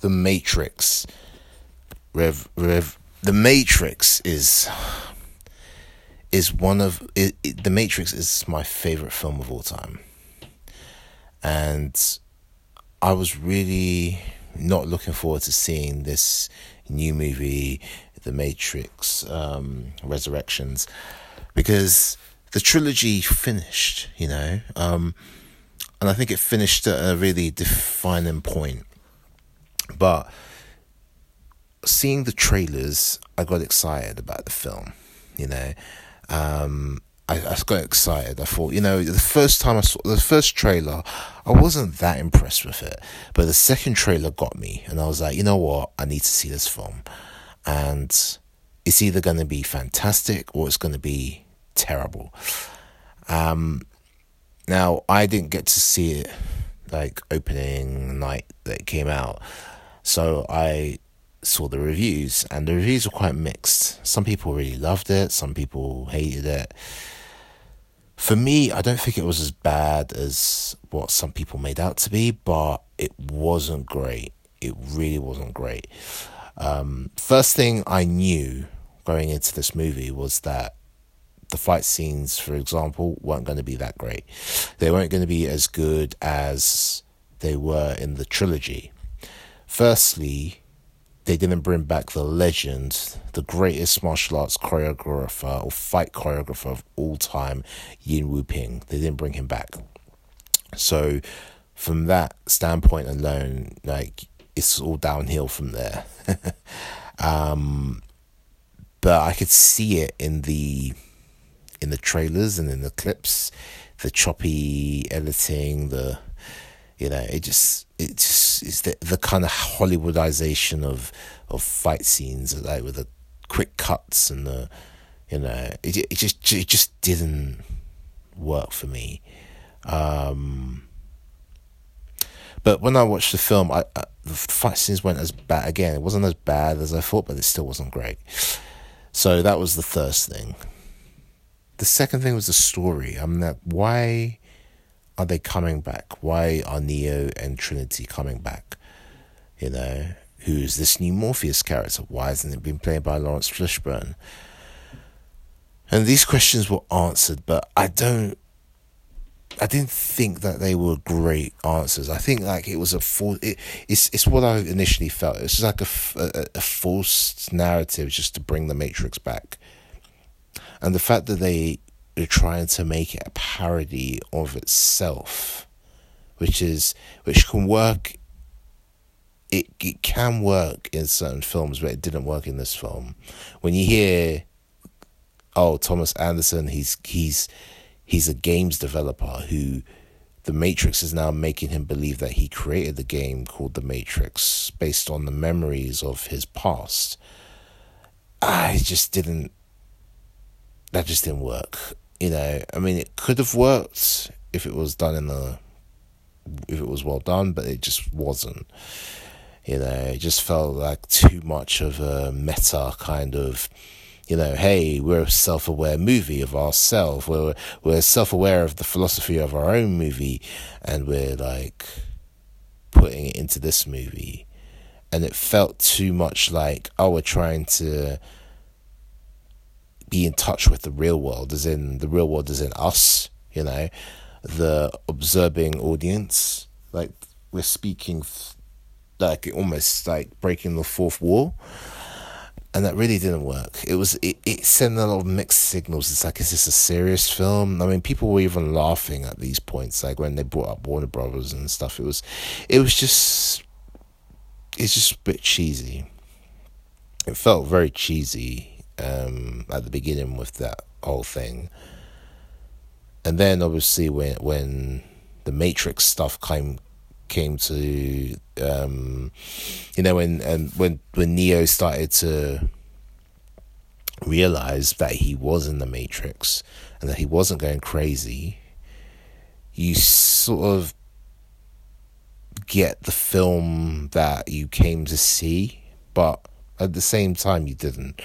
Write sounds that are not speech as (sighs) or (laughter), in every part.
The Matrix. Rev, Rev, The Matrix is is one of it, it, The Matrix is my favorite film of all time, and I was really not looking forward to seeing this new movie, The Matrix um, Resurrections, because the trilogy finished, you know, um, and I think it finished at a really defining point. But seeing the trailers, I got excited about the film, you know. Um, I, I got excited. I thought, you know, the first time I saw the first trailer, I wasn't that impressed with it. But the second trailer got me, and I was like, you know what? I need to see this film. And it's either going to be fantastic or it's going to be terrible. Um, now, I didn't get to see it like opening night that it came out. So I saw the reviews, and the reviews were quite mixed. Some people really loved it, some people hated it. For me, I don't think it was as bad as what some people made out to be, but it wasn't great. It really wasn't great. Um, first thing I knew going into this movie was that the fight scenes, for example, weren't going to be that great. They weren't going to be as good as they were in the trilogy. Firstly, they didn't bring back the legend, the greatest martial arts choreographer or fight choreographer of all time, Yuen Woo-ping. They didn't bring him back. So, from that standpoint alone, like it's all downhill from there. (laughs) um, but I could see it in the in the trailers and in the clips, the choppy editing, the you know, it just it just is the the kind of Hollywoodization of of fight scenes, like with the quick cuts and the you know, it it just it just didn't work for me. Um, but when I watched the film, I, I, the fight scenes went as bad again. It wasn't as bad as I thought, but it still wasn't great. So that was the first thing. The second thing was the story. I'm like, why are they coming back? Why are Neo and Trinity coming back? You know, who's this new Morpheus character? Why hasn't it been played by Laurence Fishburne? And these questions were answered, but I don't. I didn't think that they were great answers. I think like it was a full. It, it's it's what I initially felt. It's like a, a, a forced narrative just to bring the Matrix back, and the fact that they are trying to make it a parody of itself, which is which can work. It it can work in certain films, but it didn't work in this film. When you hear, oh Thomas Anderson, he's he's he's a games developer who the Matrix is now making him believe that he created the game called The Matrix based on the memories of his past. I just didn't. That just didn't work. You know, I mean, it could have worked if it was done in the. If it was well done, but it just wasn't. You know, it just felt like too much of a meta kind of you know, hey, we're a self aware movie of ourselves. We're we're self aware of the philosophy of our own movie and we're like putting it into this movie. And it felt too much like, oh, we're trying to be in touch with the real world, as in the real world as in us, you know, the observing audience. Like we're speaking like almost like breaking the fourth wall and that really didn't work. It was it, it sent a lot of mixed signals. It's like, is this a serious film? I mean, people were even laughing at these points, like when they brought up Warner Brothers and stuff. It was, it was just, it's just a bit cheesy. It felt very cheesy um, at the beginning with that whole thing, and then obviously when when the Matrix stuff came came to um, you know when and when when Neo started to realize that he was in the Matrix and that he wasn't going crazy, you sort of get the film that you came to see, but at the same time you didn't.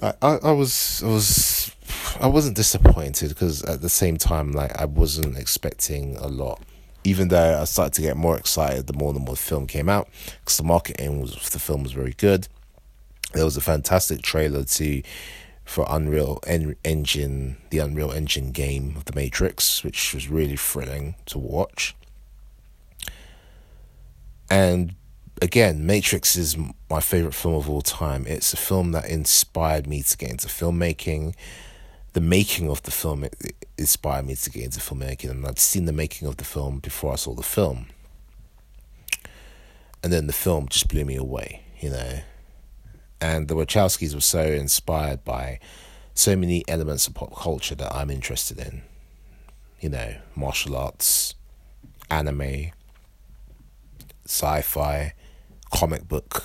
I, I, was I was I wasn't disappointed because at the same time like I wasn't expecting a lot even though I started to get more excited the more and more the film came out, because the marketing was the film was very good. There was a fantastic trailer to for Unreal en- Engine, the Unreal Engine game of The Matrix, which was really thrilling to watch. And again, Matrix is my favorite film of all time. It's a film that inspired me to get into filmmaking. The making of the film inspired me to get into filmmaking, and I'd seen the making of the film before I saw the film. And then the film just blew me away, you know. And the Wachowskis were so inspired by so many elements of pop culture that I'm interested in. You know, martial arts, anime, sci fi, comic book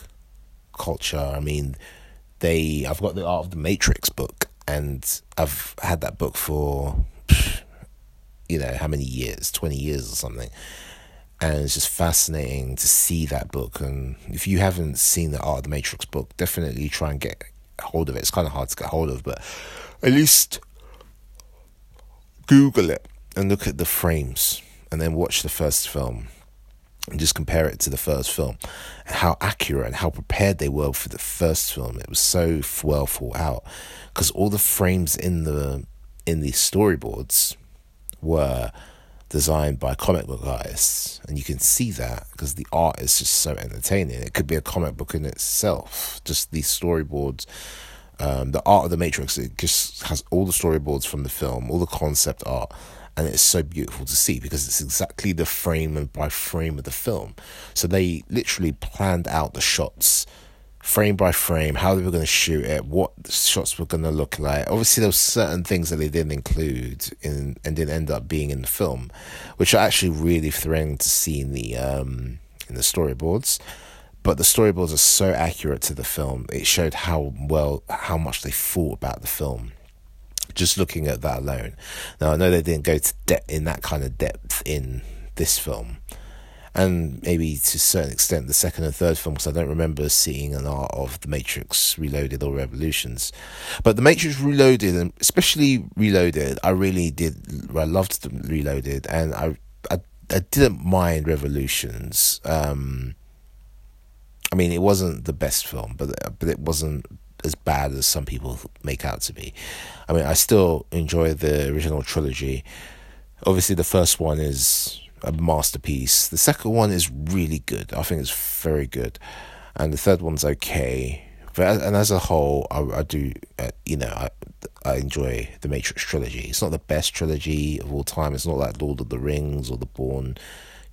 culture. I mean, they I've got the Art of the Matrix book, and I've had that book for you know how many years, twenty years or something. And it's just fascinating to see that book. And if you haven't seen the Art of the Matrix book, definitely try and get hold of it. It's kind of hard to get hold of, but at least Google it and look at the frames and then watch the first film and just compare it to the first film and how accurate and how prepared they were for the first film. It was so well thought out. Because all the frames in the in the storyboards were designed by comic book artists and you can see that because the art is just so entertaining. It could be a comic book in itself just these storyboards um, the art of the matrix it just has all the storyboards from the film all the concept art and it's so beautiful to see because it's exactly the frame and by frame of the film. So they literally planned out the shots frame by frame, how they were going to shoot it, what shots were going to look like. Obviously, there were certain things that they didn't include in and didn't end up being in the film, which are actually really thrilling to see in the um, in the storyboards. But the storyboards are so accurate to the film; it showed how well, how much they thought about the film just looking at that alone. Now I know they didn't go to depth in that kind of depth in this film, and maybe to a certain extent the second and third films. I don't remember seeing an art of the Matrix Reloaded or Revolutions, but the Matrix Reloaded and especially Reloaded, I really did. I loved the Reloaded, and I I, I didn't mind Revolutions. Um, I mean, it wasn't the best film, but but it wasn't as bad as some people make out to be. I mean, I still enjoy the original trilogy. Obviously, the first one is a masterpiece. The second one is really good. I think it's very good, and the third one's okay. But and as a whole, I, I do, uh, you know, I I enjoy the Matrix trilogy. It's not the best trilogy of all time. It's not like Lord of the Rings or the Bourne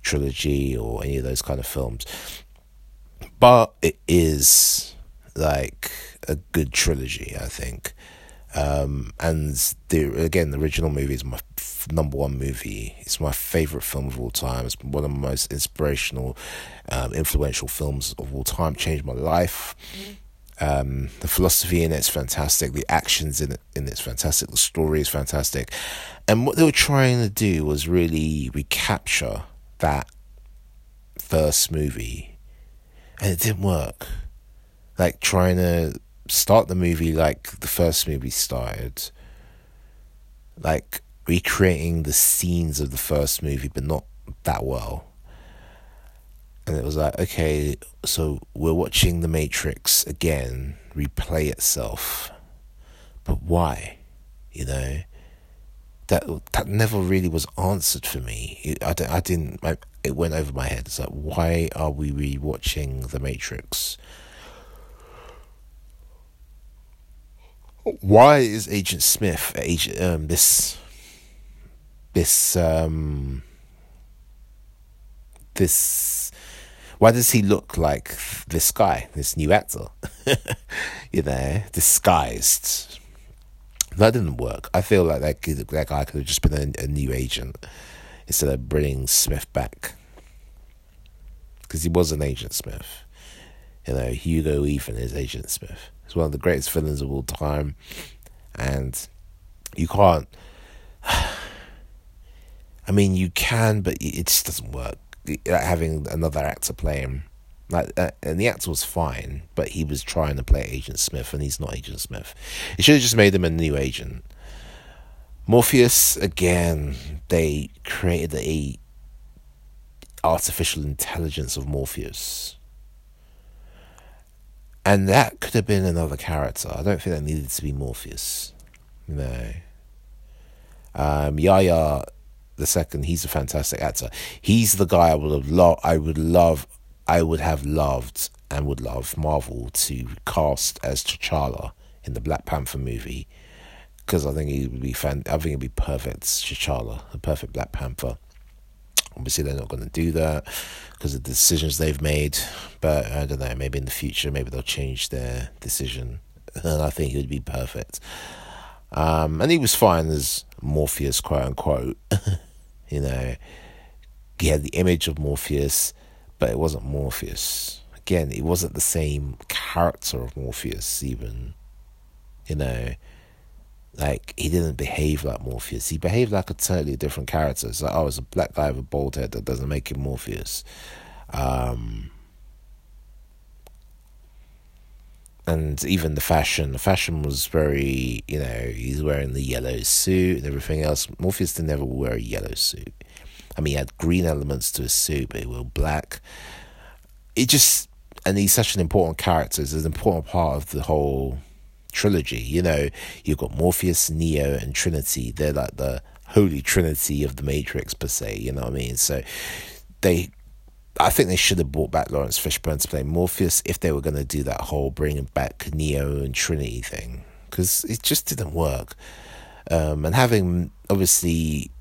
trilogy or any of those kind of films, but it is like a good trilogy, I think. Um, and the again, the original movie is my f- number one movie. It's my favorite film of all time. It's one of the most inspirational, um, influential films of all time. Changed my life. Um, the philosophy in it's fantastic. The actions in it in it's fantastic. The story is fantastic. And what they were trying to do was really recapture that first movie, and it didn't work. Like trying to start the movie like the first movie started, like recreating the scenes of the first movie, but not that well. And it was like, okay, so we're watching The Matrix again replay itself, but why? You know, that that never really was answered for me. It, I, I didn't. I, it went over my head. It's like, why are we rewatching The Matrix? Why is Agent Smith agent um this this um this why does he look like this guy, this new actor? (laughs) you know, disguised. That didn't work. I feel like that that guy could have just been a, a new agent instead of bringing Smith back because he was an Agent Smith. You know, Hugo Weaving is Agent Smith. One of the greatest villains of all time, and you can't. (sighs) I mean, you can, but it just doesn't work. Having another actor play him, like, uh, and the actor was fine, but he was trying to play Agent Smith, and he's not Agent Smith. It should have just made him a new agent. Morpheus again. They created a artificial intelligence of Morpheus. And that could have been another character. I don't think that needed to be Morpheus. No. Um, Yahya the second, he's a fantastic actor. He's the guy I would have loved. I would love. I would have loved and would love Marvel to cast as T'Challa in the Black Panther movie because I think he would be fan. I think it'd be perfect T'Challa, the perfect Black Panther. Obviously, they're not going to do that because of the decisions they've made. But I don't know. Maybe in the future, maybe they'll change their decision, (laughs) and I think he would be perfect. Um, and he was fine as Morpheus, quote unquote. (laughs) you know, he had the image of Morpheus, but it wasn't Morpheus. Again, it wasn't the same character of Morpheus, even. You know, like he didn't behave like Morpheus. He behaved like a totally different character. It's like, oh, it's a black guy with a bald head that doesn't make him Morpheus. Um, and even the fashion, the fashion was very, you know, he's wearing the yellow suit and everything else. Morpheus didn't ever wear a yellow suit. I mean, he had green elements to his suit, but he wore black. It just, and he's such an important character. It's an important part of the whole trilogy. You know, you've got Morpheus, Neo, and Trinity. They're like the holy trinity of the Matrix per se. You know what I mean? So they I think they should have brought back Laurence Fishburne to play Morpheus if they were going to do that whole bringing back Neo and Trinity thing because it just didn't work. Um, and having obviously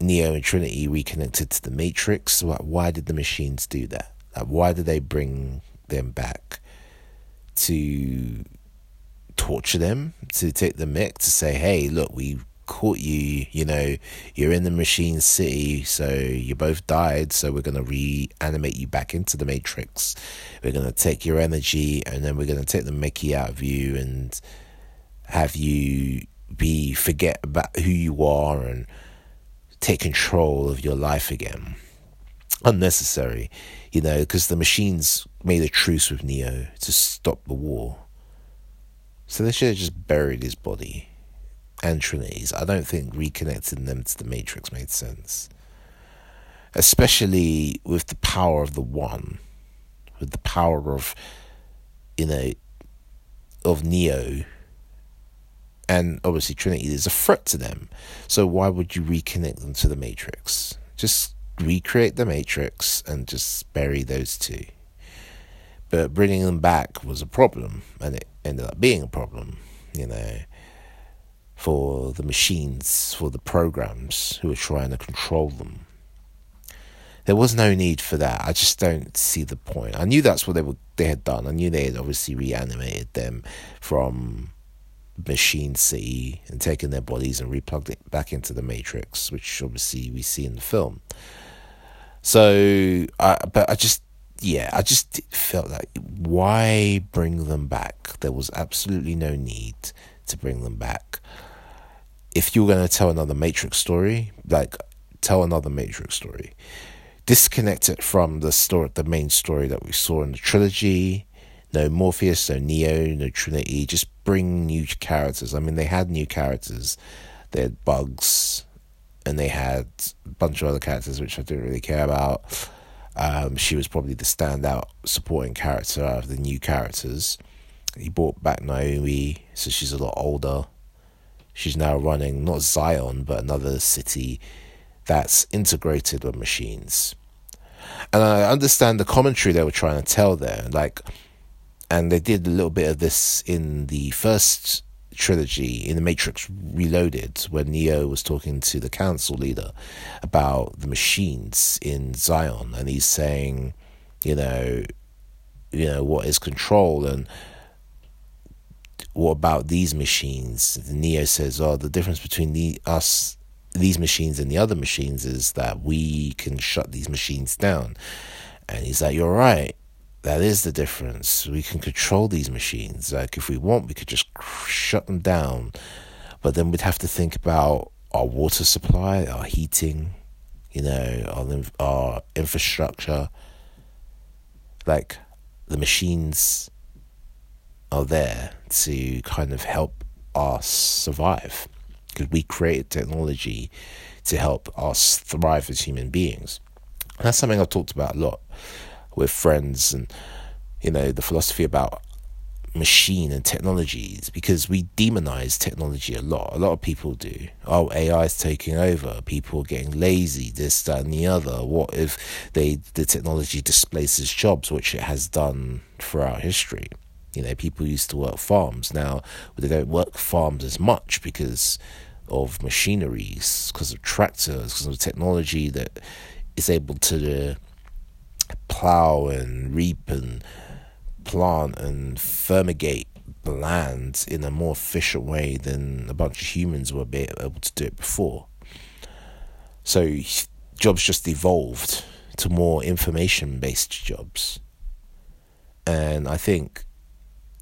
Neo and Trinity reconnected to the Matrix, why did the machines do that? Like, why did they bring them back to torture them, to take the mick, to say, "Hey, look, we caught you, you know, you're in the machine city, so you both died, so we're going to reanimate you back into the matrix. We're going to take your energy and then we're going to take the Mickey out of you and have you be forget about who you are and take control of your life again. Unnecessary, you know, because the machines made a truce with Neo to stop the war. So they should have just buried his body and Trinity's, I don't think reconnecting them to the Matrix made sense. Especially with the power of the One, with the power of, you know, of Neo, and obviously Trinity is a threat to them. So why would you reconnect them to the Matrix? Just recreate the Matrix and just bury those two. But bringing them back was a problem, and it ended up being a problem, you know for the machines, for the programs who were trying to control them. There was no need for that. I just don't see the point. I knew that's what they were they had done. I knew they had obviously reanimated them from Machine City and taken their bodies and replugged it back into the Matrix, which obviously we see in the film. So, I, but I just, yeah, I just felt like why bring them back? There was absolutely no need to bring them back if you're going to tell another Matrix story, like tell another Matrix story. Disconnect it from the story, the main story that we saw in the trilogy. No Morpheus, no Neo, no Trinity. Just bring new characters. I mean, they had new characters. They had Bugs, and they had a bunch of other characters which I didn't really care about. Um, she was probably the standout supporting character out of the new characters. He brought back Niobe, so she's a lot older. She's now running not Zion, but another city that's integrated with machines. And I understand the commentary they were trying to tell there, like, and they did a little bit of this in the first trilogy in the Matrix Reloaded, where Neo was talking to the council leader about the machines in Zion, and he's saying, you know, you know what is control and what about these machines? Neo says, oh, the difference between the us, these machines and the other machines is that we can shut these machines down. And he's like, you're right. That is the difference. We can control these machines. Like, if we want, we could just shut them down. But then we'd have to think about our water supply, our heating, you know, our, our infrastructure. Like, the machines are there to kind of help us survive because we created technology to help us thrive as human beings. that's something I've talked about a lot with friends and you know the philosophy about machine and technologies because we demonize technology a lot. A lot of people do. Oh, AI is taking over. People are getting lazy. This, that, and the other. What if they the technology displaces jobs, which it has done throughout history? You know, people used to work farms. Now they don't work farms as much because of machineries, because of tractors, because of technology that is able to plow and reap and plant and fumigate the land in a more efficient way than a bunch of humans were able to do it before. So jobs just evolved to more information based jobs. And I think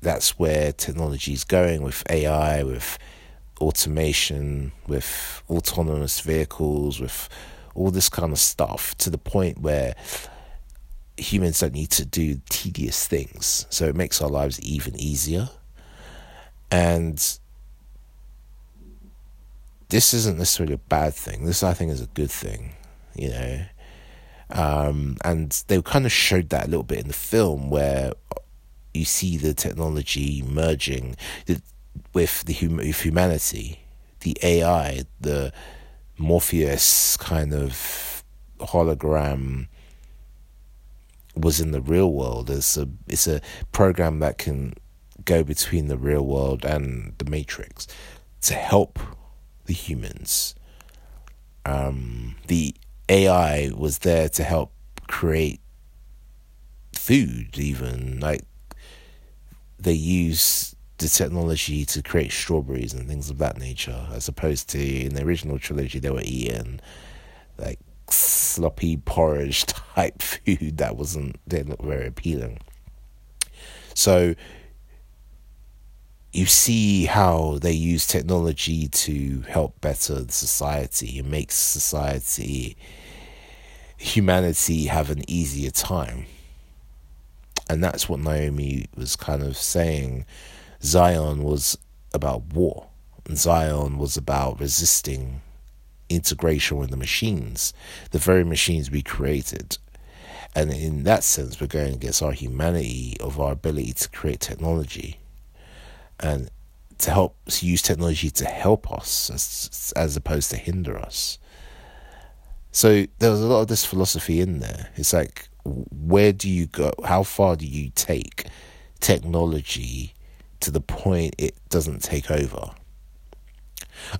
that's where technology is going with AI, with automation, with autonomous vehicles, with all this kind of stuff to the point where humans don't need to do tedious things. So it makes our lives even easier. And this isn't necessarily a bad thing. This, I think, is a good thing, you know. Um, and they kind of showed that a little bit in the film where you see the technology merging with the hum- with humanity, the AI, the Morpheus kind of hologram was in the real world. It's a it's a program that can go between the real world and the matrix to help the humans. Um, the AI was there to help create food, even like they use the technology to create strawberries and things of that nature, as opposed to in the original trilogy they were eating like sloppy porridge (laughs) type food that wasn't didn't look very appealing. So you see how they use technology to help better society and make society humanity have an easier time. And that's what Niobe was kind of saying. Zion was about war. And Zion was about resisting integration with the machines, the very machines we created. And in that sense, we're going against our humanity of our ability to create technology and to help to use technology to help us as, as opposed to hinder us. So there was a lot of this philosophy in there. It's like, where do you go? How far do you take technology to the point it doesn't take over?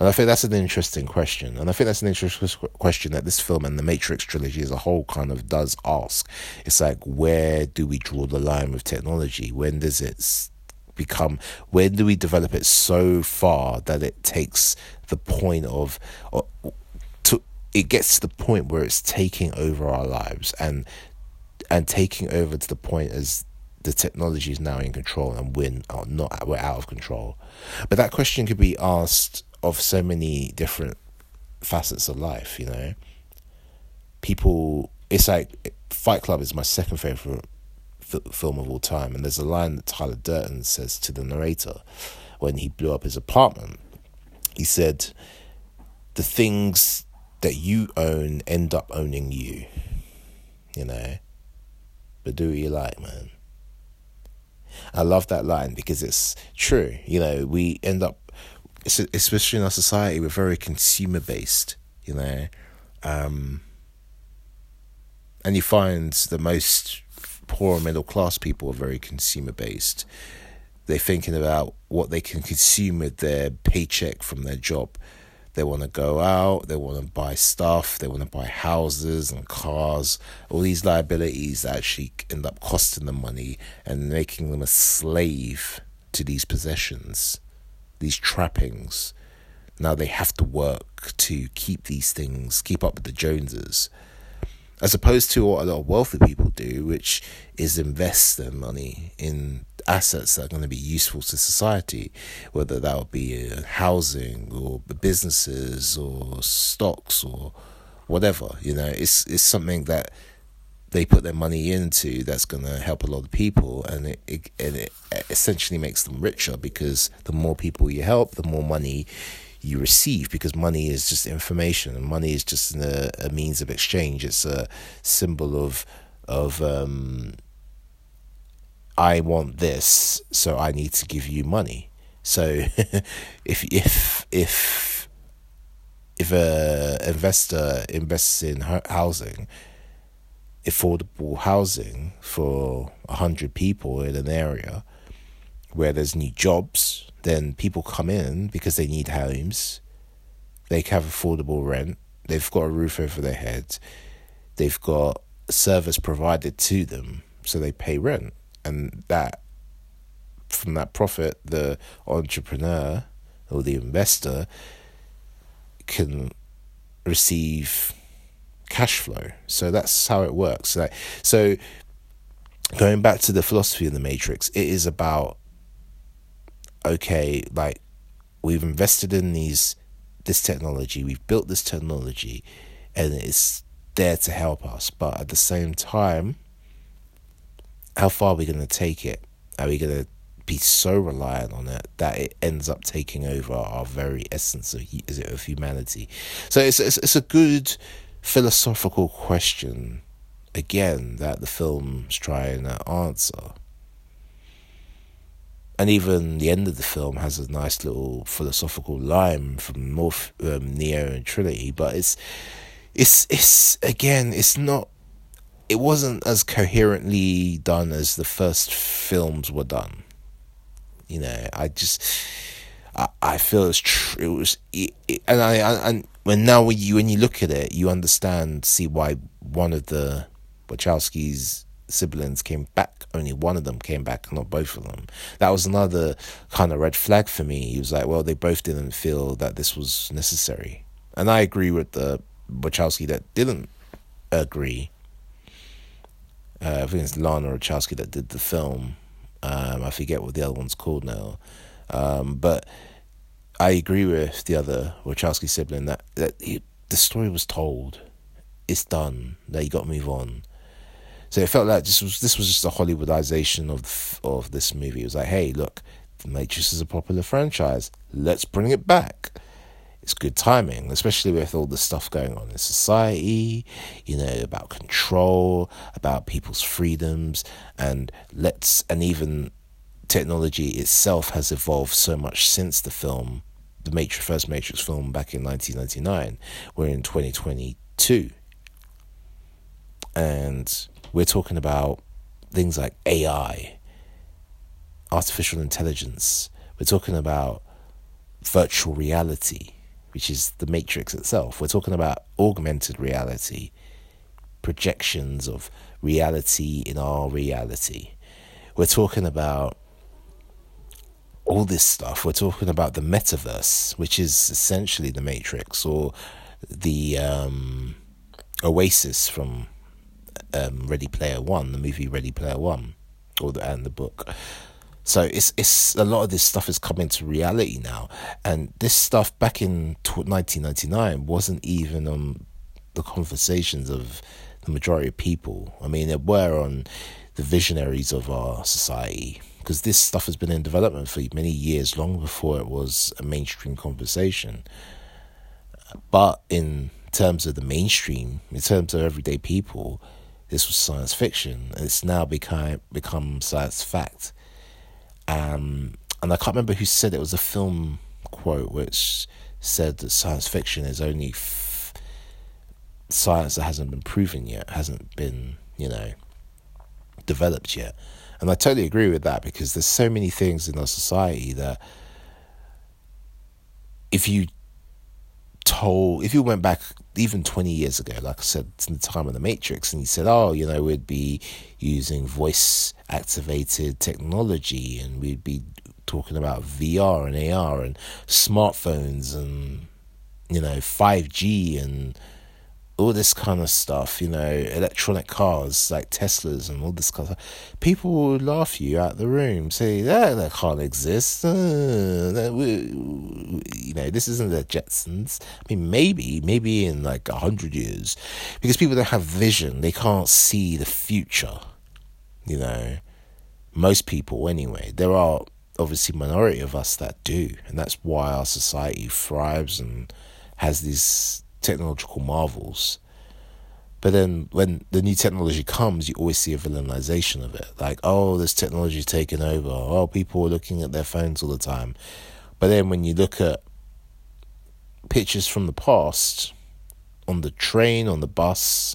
And I think that's an interesting question. And I think that's an interesting question that this film and the Matrix trilogy as a whole kind of does ask. It's like, where do we draw the line with technology? When does it become, when do we develop it so far that it takes the point of, or, to, it gets to the point where it's taking over our lives and and taking over to the point as the technology is now in control and we're not we're out of control. But that question could be asked of so many different facets of life, you know. People, it's like Fight Club is my second favorite f- film of all time, and there's a line that Tyler Durden says to the narrator when he blew up his apartment. He said, "The things that you own end up owning you," you know. But do what you like, man. I love that line because it's true. You know, we end up especially in our society, we're very consumer based, you know. Um, and you find that most poor middle class people are very consumer based. They're thinking about what they can consume with their paycheck from their job. They want to go out, they want to buy stuff, they want to buy houses and cars, all these liabilities that actually end up costing them money and making them a slave to these possessions these trappings. Now they have to work to keep these things, keep up with the Joneses. As opposed to what a lot of wealthy people do, which is invest their money in assets that are going to be useful to society, whether that would be housing or businesses or stocks or whatever. You know, it's it's something that they put their money into that's going to help a lot of people and it, it, and it essentially makes them richer because the more people you help the more money you receive because money is just information and money is just a, a means of exchange. It's a symbol of of um, I want this, so I need to give you money. So (laughs) if if if if a investor invests in housing, affordable housing for a hundred people in an area where there's new jobs, then people come in because they need homes. They have affordable rent. They've got a roof over their heads. They've got service provided to them, so they pay rent, and that from that profit, the entrepreneur or the investor can receive cash flow. So that's how it works. Like so going back to the philosophy of the matrix, it is about okay, like we've invested in these this technology, we've built this technology and it's there to help us. But at the same time, how far are we going to take it? Are we going to be so reliant on it that it ends up taking over our very essence of of humanity? So it's it's, it's a good philosophical question again that the film's trying to answer. And even the end of the film has a nice little philosophical line from Morph, um, Neo and Trinity, but it's it's it's again it's not it wasn't as coherently done as the first films were done. You know, I just I, I feel it's true. It was it, it, and I, I and when now when you when you look at it, you understand see why one of the Wachowskis siblings came back. Only one of them came back, not both of them. That was another kind of red flag for me. He was like, well, they both didn't feel that this was necessary, and I agree with the Wachowski that didn't agree. Uh, I think it's Lana Wachowski that did the film. Um, I forget what the other one's called now, um, but I agree with the other Wachowski sibling that that he, the story was told, it's done. That you got to move on. So it felt like this was this was just a Hollywoodization of of this movie. It was like, hey, look, The Matrix is a popular franchise. Let's bring it back it's good timing, especially with all the stuff going on in society, you know, about control, about people's freedoms, and let's, and even technology itself has evolved so much since the film, the Matrix, first Matrix film back in 1999. We're in 2022. And we're talking about things like AI, artificial intelligence. We're talking about virtual reality which is the matrix itself. We're talking about augmented reality, projections of reality in our reality. We're talking about all this stuff. We're talking about the metaverse, which is essentially the matrix or the um, oasis from um, Ready Player One, the movie Ready Player One, or the, and the book. So it's it's a lot of this stuff is coming to reality now, and this stuff back in 1999 wasn't even on the conversations of the majority of people. I mean, it were on the visionaries of our society because this stuff has been in development for many years, long before it was a mainstream conversation. But in terms of the mainstream, in terms of everyday people, this was science fiction. And it's now become become science fact um, and I can't remember who said it. it was a film quote which said that science fiction is only f- science that hasn't been proven yet, hasn't been, you know, developed yet. And I totally agree with that because there's so many things in our society that if you told, if you went back even 20 years ago, like I said, in the time of the Matrix, and you said, oh, you know, we'd be using voice activated technology and we'd be talking about VR and AR and smartphones and, you know, 5G and all this kind of stuff, you know, electronic cars like Teslas and all this kind of stuff, people will laugh you out the room, say that that can't exist. Uh, that we, you know, this isn't the Jetsons. I mean, maybe, maybe in like a hundred years, because people don't have vision, they can't see the future. You know, most people anyway. There are obviously minority of us that do, and that's why our society thrives and has these technological marvels. But then when the new technology comes, you always see a villainization of it. Like, oh, this technology is taking over. Oh, people are looking at their phones all the time. But then when you look at pictures from the past on the train, on the bus,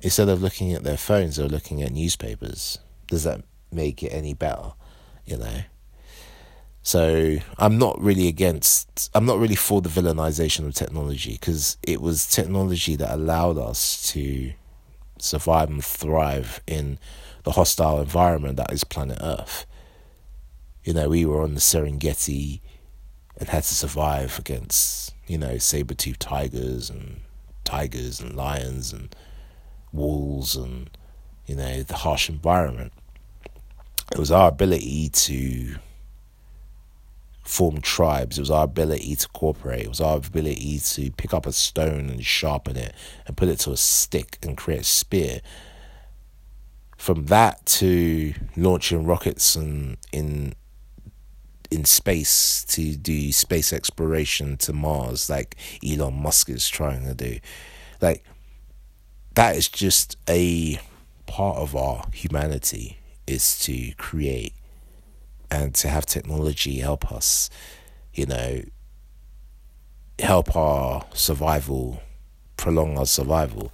instead of looking at their phones, they're looking at newspapers. Does that make it any better? You know? So I'm not really against, I'm not really for the villainization of technology because it was technology that allowed us to survive and thrive in the hostile environment that is planet Earth. You know, we were on the Serengeti and had to survive against, you know, saber toothed tigers and tigers and lions and wolves and, you know, the harsh environment. It was our ability to form tribes. It was our ability to cooperate. It was our ability to pick up a stone and sharpen it and put it to a stick and create a spear. From that to launching rockets and in in space to do space exploration to Mars, like Elon Musk is trying to do, like that is just a part of our humanity is to create and to have technology help us, you know, help our survival, prolong our survival.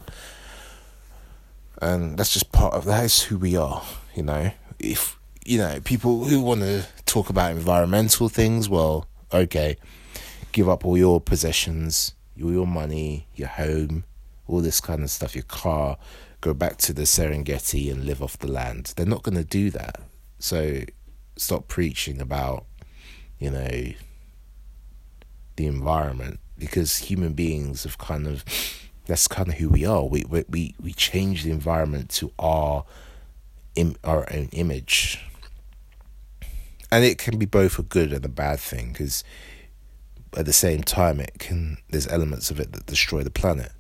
And that's just part of that is who we are, you know. If you know, people who want to talk about environmental things, well, okay, give up all your possessions, all your money, your home, all this kind of stuff, your car, go back to the Serengeti and live off the land. They're not going to do that. So stop preaching about, you know, the environment because human beings have kind of that's kind of who we are. We we we, change the environment to our in our own image, and it can be both a good and a bad thing because at the same time it can there's elements of it that destroy the planet.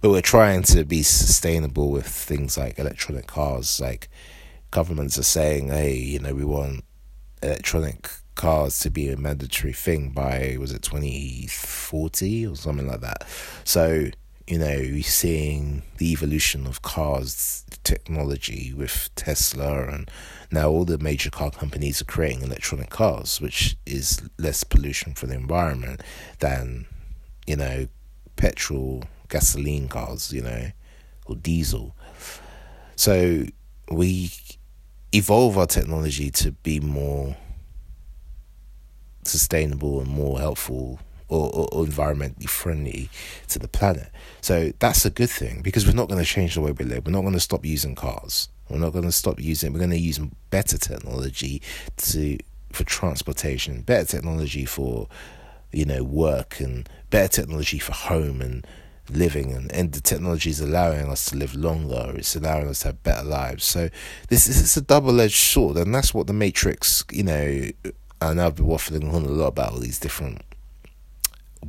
But we're trying to be sustainable with things like electronic cars. Like governments are saying, hey, you know, we want electronic cars to be a mandatory thing by was it 2040 or something like that? So you know we're seeing the evolution of cars technology with tesla and now all the major car companies are creating electronic cars which is less pollution for the environment than you know petrol gasoline cars you know or diesel. So we evolve our technology to be more sustainable and more helpful or, or, or, environmentally friendly to the planet. So that's a good thing because we're not going to change the way we live. We're not going to stop using cars. We're not going to stop using. We're going to use better technology to for transportation, better technology for you know work, and better technology for home and living and, and the technology is allowing us to live longer. It's allowing us to have better lives. So this, this is a double-edged sword and that's what the matrix you know and i've been waffling on a lot about all these different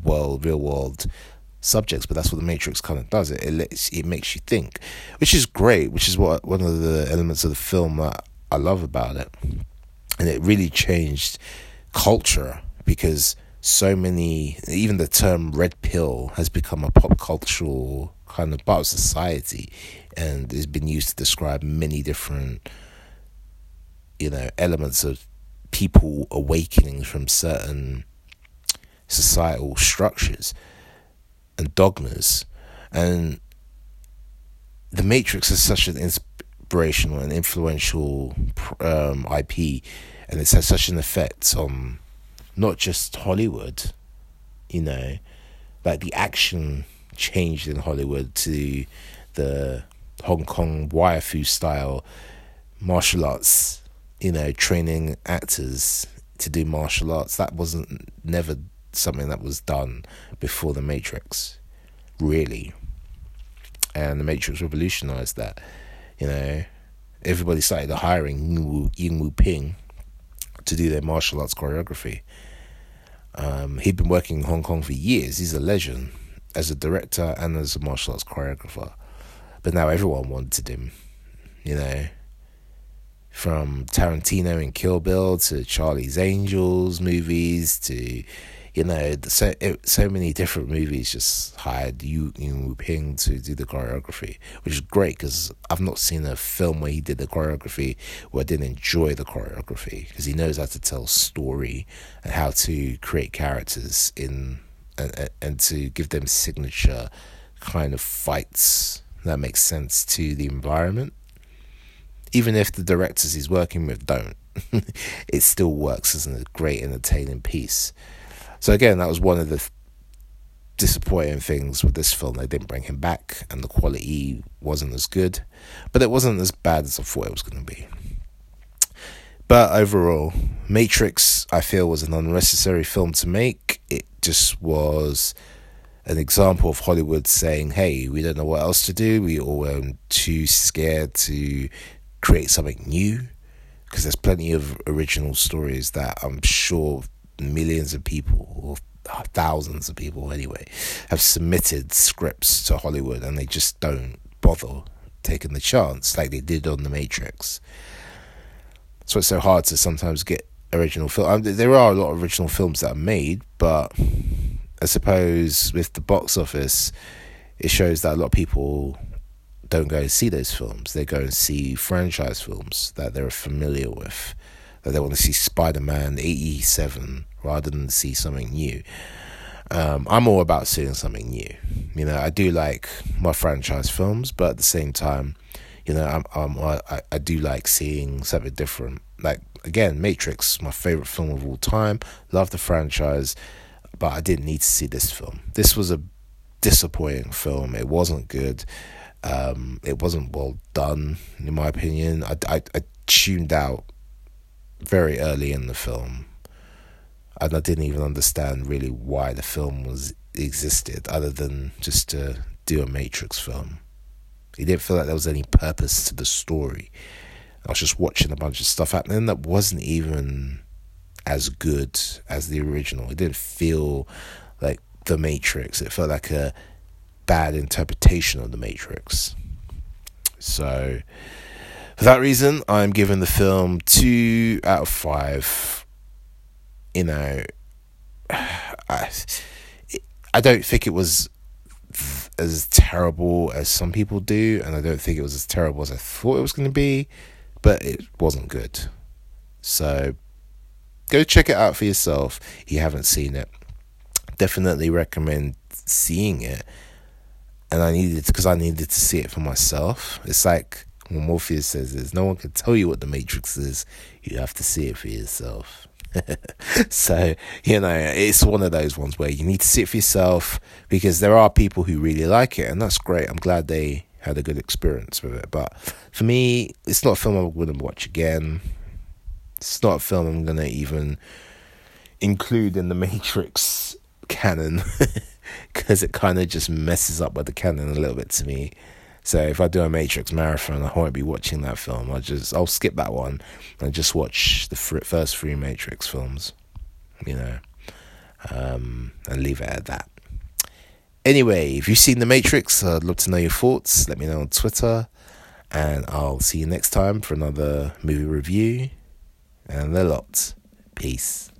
world real world subjects but that's what the matrix kind of does. It it lets, it makes you think which is great which is what one of the elements of the film that i love about it. And it really changed culture because so many, even the term red pill has become a pop cultural kind of part of society and has been used to describe many different, you know, elements of people awakening from certain societal structures and dogmas. And The Matrix is such an inspirational and influential um, IP, and it's had such an effect on not just Hollywood, you know, like the action changed in Hollywood to the Hong Kong wire fu style martial arts, you know, training actors to do martial arts. That wasn't never something that was done before the Matrix, really. And the Matrix revolutionized that, you know. Everybody started hiring Yuen Woo-ping to do their martial arts choreography. Um, he'd been working in Hong Kong for years. He's a legend as a director and as a martial arts choreographer. But now everyone wanted him, you know, from Tarantino and Kill Bill to Charlie's Angels movies to you know, so eh, so many different movies just hired Yuen Woo-ping to do the choreography, which is great because I've not seen a film where he did the choreography where I didn't enjoy the choreography because he knows how to tell story and how to create characters in and and to give them signature kind of fights that make sense to the environment. Even if the directors he's working with don't, (laughs) it still works as a great entertaining piece. So again, that was one of the disappointing things with this film. They didn't bring him back, and the quality wasn't as good, but it wasn't as bad as I thought it was going to be. But overall, Matrix, I feel, was an unnecessary film to make. It just was an example of Hollywood saying, hey, we don't know what else to do. We all were too scared to create something new. Because there's plenty of original stories that I'm sure millions of people, or thousands of people anyway, have submitted scripts to Hollywood and they just don't bother taking the chance like they did on The Matrix. So it's so hard to sometimes get original film. Um, I mean, there are a lot of original films that are made, but I suppose with the box office, it shows that a lot of people don't go and see those films. They go and see franchise films that they're familiar with that they want to see Spider Man 87 rather than see something new. Um, I'm all about seeing something new. You know, I do like my franchise films, but at the same time, you know, I'm, I'm I, I do like seeing something different. Like again, Matrix, my favorite film of all time. Love the franchise, but I didn't need to see this film. This was a disappointing film. It wasn't good. Um, it wasn't well done, in my opinion. I, I, I tuned out very early in the film, and I didn't even understand really why the film was existed, other than just to do a Matrix film. It didn't feel like there was any purpose to the story. I was just watching a bunch of stuff happening that wasn't even as good as the original. It didn't feel like The Matrix. It felt like a bad interpretation of The Matrix. So, for that reason, I'm giving the film two out of five. You know, (sighs) I, I don't think it was as terrible as some people do, and I don't think it was as terrible as I thought it was going to be, but it wasn't good. So, go check it out for yourself if you haven't seen it. Definitely recommend seeing it. And I needed because I needed to see it for myself. It's like what Morpheus says is no one can tell you what the Matrix is. You have to see it for yourself. (laughs) so, you know, it's one of those ones where you need to see it for yourself because there are people who really like it, and that's great. I'm glad they had a good experience with it. But for me, it's not a film I'm going to watch again. It's not a film I'm going to even include in the Matrix canon (laughs) because it kind of just messes up with the canon a little bit to me. So if I do a Matrix marathon, I won't be watching that film. I'll just I'll skip that one and just watch the first three Matrix films, you know, um, and leave it at that. Anyway, if you've seen The Matrix, I'd love to know your thoughts. Let me know on Twitter, and I'll see you next time for another movie review. And a lot. Peace.